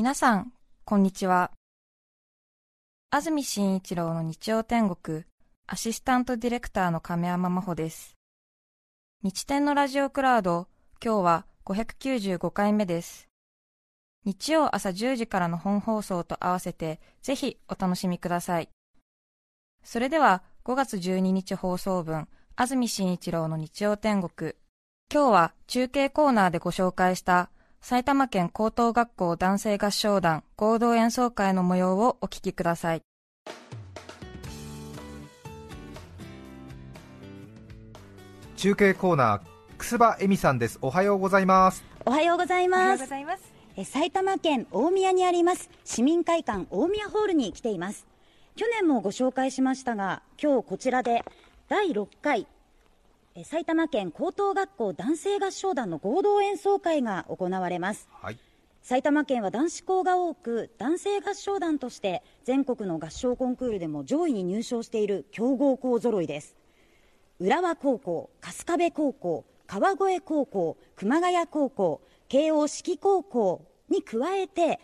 皆さん、こんにちは。安住紳一郎の日曜天国、アシスタントディレクターの亀山真帆です。日天のラジオクラウド、今日は595回目です。日曜朝10時からの本放送と合わせて、ぜひお楽しみください。それでは、5月12日放送分、安住紳一郎の日曜天国。今日は中継コーナーでご紹介した埼玉県高等学校男性合唱団合同演奏会の模様をお聞きください。中継コーナー、楠葉恵美さんです。おはようございます。おはようございます。え埼玉県大宮にあります市民会館大宮ホールに来ています。去年もご紹介しましたが、今日こちらで第6回埼玉県高等学校男性合唱団の合同演奏会が行われます、はい、埼玉県は男子校が多く男性合唱団として全国の合唱コンクールでも上位に入賞している強豪校ぞろいです。浦和高校春日部高校川越高校熊谷高校慶応四季高校に加えて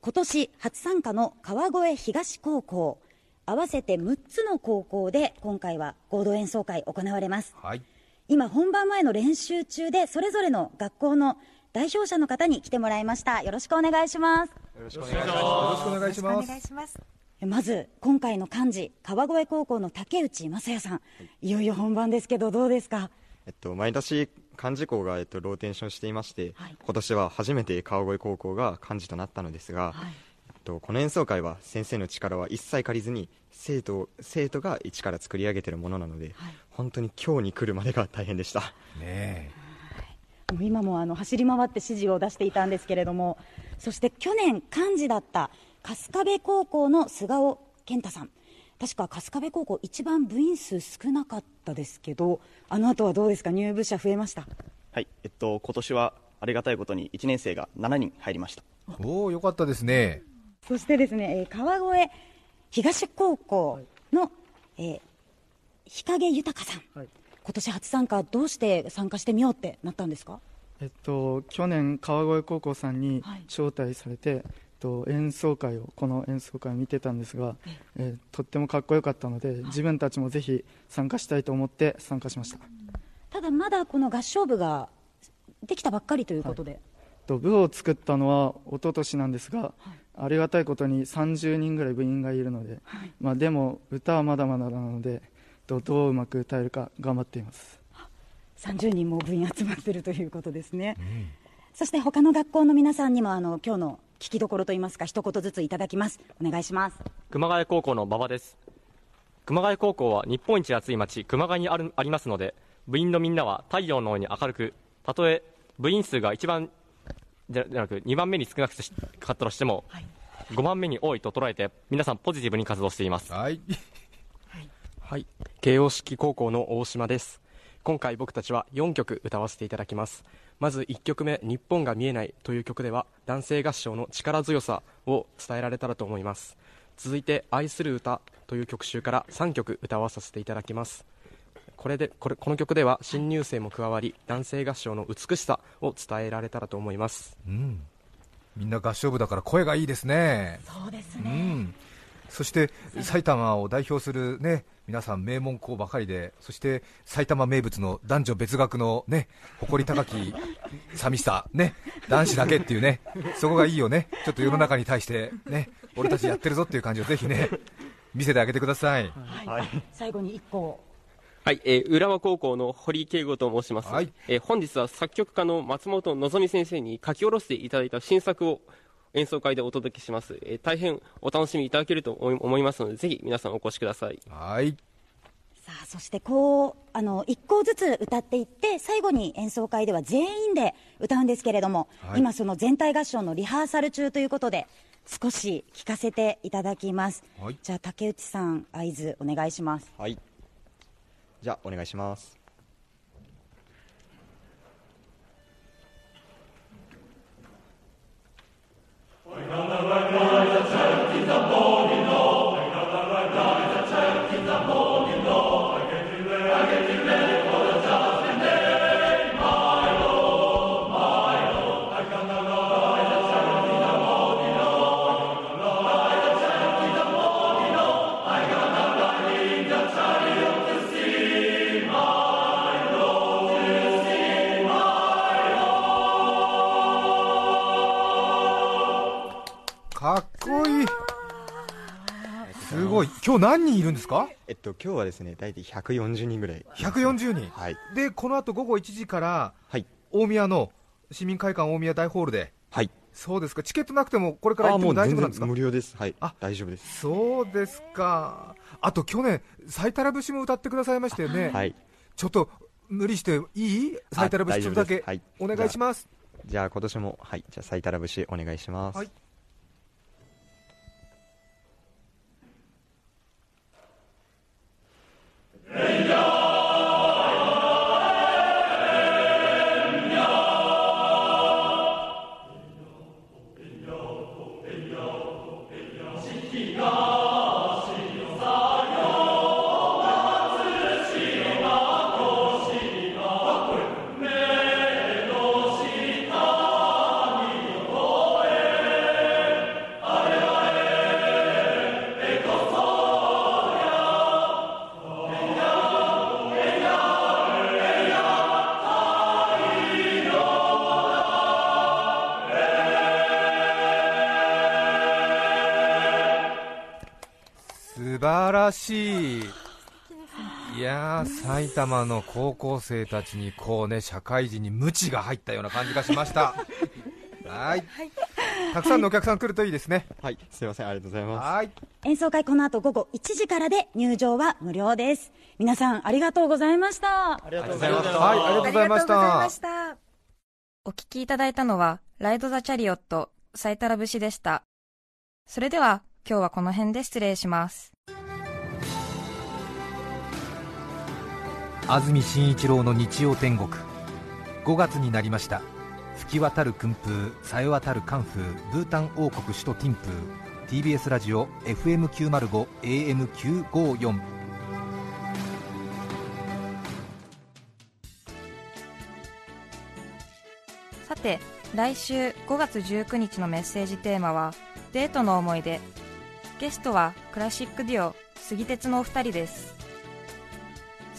今年初参加の川越東高校合わせて6つの高校で今回は合同演奏会行われます、はい、今本番前の練習中でそれぞれの学校の代表者の方に来てもらいました。よろしくお願いします。よろしくお願いします。よろしくお願いします。まず今回の幹事川越高校の竹内正也さん、はい、いよいよ本番ですけどどうですか？えっと毎年幹事校が、えっと、ローテーションしていまして、はい、今年は初めて川越高校が幹事となったのですが、はいとこの演奏会は先生の力は一切借りずに生徒生徒が一から作り上げているものなので、はい、本当に今日に来るまでが大変でした。ね今もあの走り回って指示を出していたんですけれどもそして去年幹事だった春日部高校の菅尾健太さん。確か春日部高校一番部員数少なかったですけどあの後はどうですか？入部者増えました？はい。えっと今年はありがたいことに1年生が7人入りました。おおよかったですねそしてですね、川越東高校の、はい、えー、日陰豊さん、はい、今年初参加、どうして参加してみようってなったんですか、えっと、去年、川越高校さんに招待されて、はい、と演奏会をこの演奏会を見てたんですが、えー、とってもかっこよかったので自分たちもぜひ参加したいと思って参加しました。ただまだこの合唱部ができたばっかりということで、はい、と部を作ったのは一昨年なんですが、ありがたいことに30人ぐらい部員がいるので、はい、まあ、でも歌はまだまだなのでどううまく歌えるか頑張っています。30人も部員集まっているということですね、うん、そして他の学校の皆さんにもあの今日の聞きどころといいますか一言ずついただきます。お願いします。熊谷高校の馬場です。熊谷高校は日本一暑い町熊谷にあるありますので部員のみんなは太陽のように明るくたとえ部員数が一番じゃなく2番目に少なくかったとしても、はい、5番目に多いと捉えて皆さんポジティブに活動しています。はい、はい、慶応式高校の大島です。今回僕たちは4曲歌わせていただきます。まず1曲目「日本が見えない」という曲では男性合唱の力強さを伝えられたらと思います。続いて「愛する歌」という曲集から3曲歌わさせていただきますこれでこれこの曲では新入生も加わり男性合唱の美しさを伝えられたらと思います、うん、みんな合唱部だから声がいいですね。そうですね、うん。そして埼玉を代表するね皆さん名門校ばかりで、そして埼玉名物の男女別学のね誇り高き 寂しさ、ね男子だけっていうね、そこがいいよね、ちょっと世の中に対してね俺たちやってるぞっていう感じをぜひね見せてあげてください。はい、最後に1個はい、えー、浦和高校の堀圭吾と申します、はい、えー、本日は作曲家の松本望先生に書き下ろしていただいた新作を演奏会でお届けします、えー、大変お楽しみいただけると思いますのでぜひ皆さんお越しください。はい。さあそしてこうあの1校ずつ歌っていって最後に演奏会では全員で歌うんですけれども、はい、今その全体合唱のリハーサル中ということで少し聞かせていただきます、はい、じゃあ竹内さん合図お願いします。はいじゃあお願いします。ごい。今日何人いるんですか？えっと今日はですね大体140人ぐらい140人、はい、でこの後午後1時から、はい、大宮の市民会館大宮大ホールで。はい。そうですか。チケットなくてもこれから行っても大丈夫なんですか？無料です。はい。あ大丈夫です。そうですか。あと去年最たら節も歌ってくださいましたよね。はい。ちょっと無理していい？最たら節ちょっとだけお願いします。じゃあ今年もはい。じゃあ最たら節お願いします。はい。や埼玉の高校生たちにこうね社会人に無知が入ったような感じがしました。はい。たくさんのお客さん来るといいですね。はい、すみません、ありがとうございます。はい。演奏会この後午後1時からで入場は無料です。皆さんありがとうございました。ありがとうございました。はい、ありがとうございました。お聞きいただいたのはライドザチャリオットサイタラ節でした。それでは今日はこの辺で失礼します。安住紳一郎の日曜天国。5月になりました。吹き渡る訓風さえ渡るカンフーブータン王国首都ティンプー。TBS ラジオ FM905 AM954 さて来週5月19日のメッセージテーマはデートの思い出。ゲストはクラシックデュオ杉鉄のお二人です。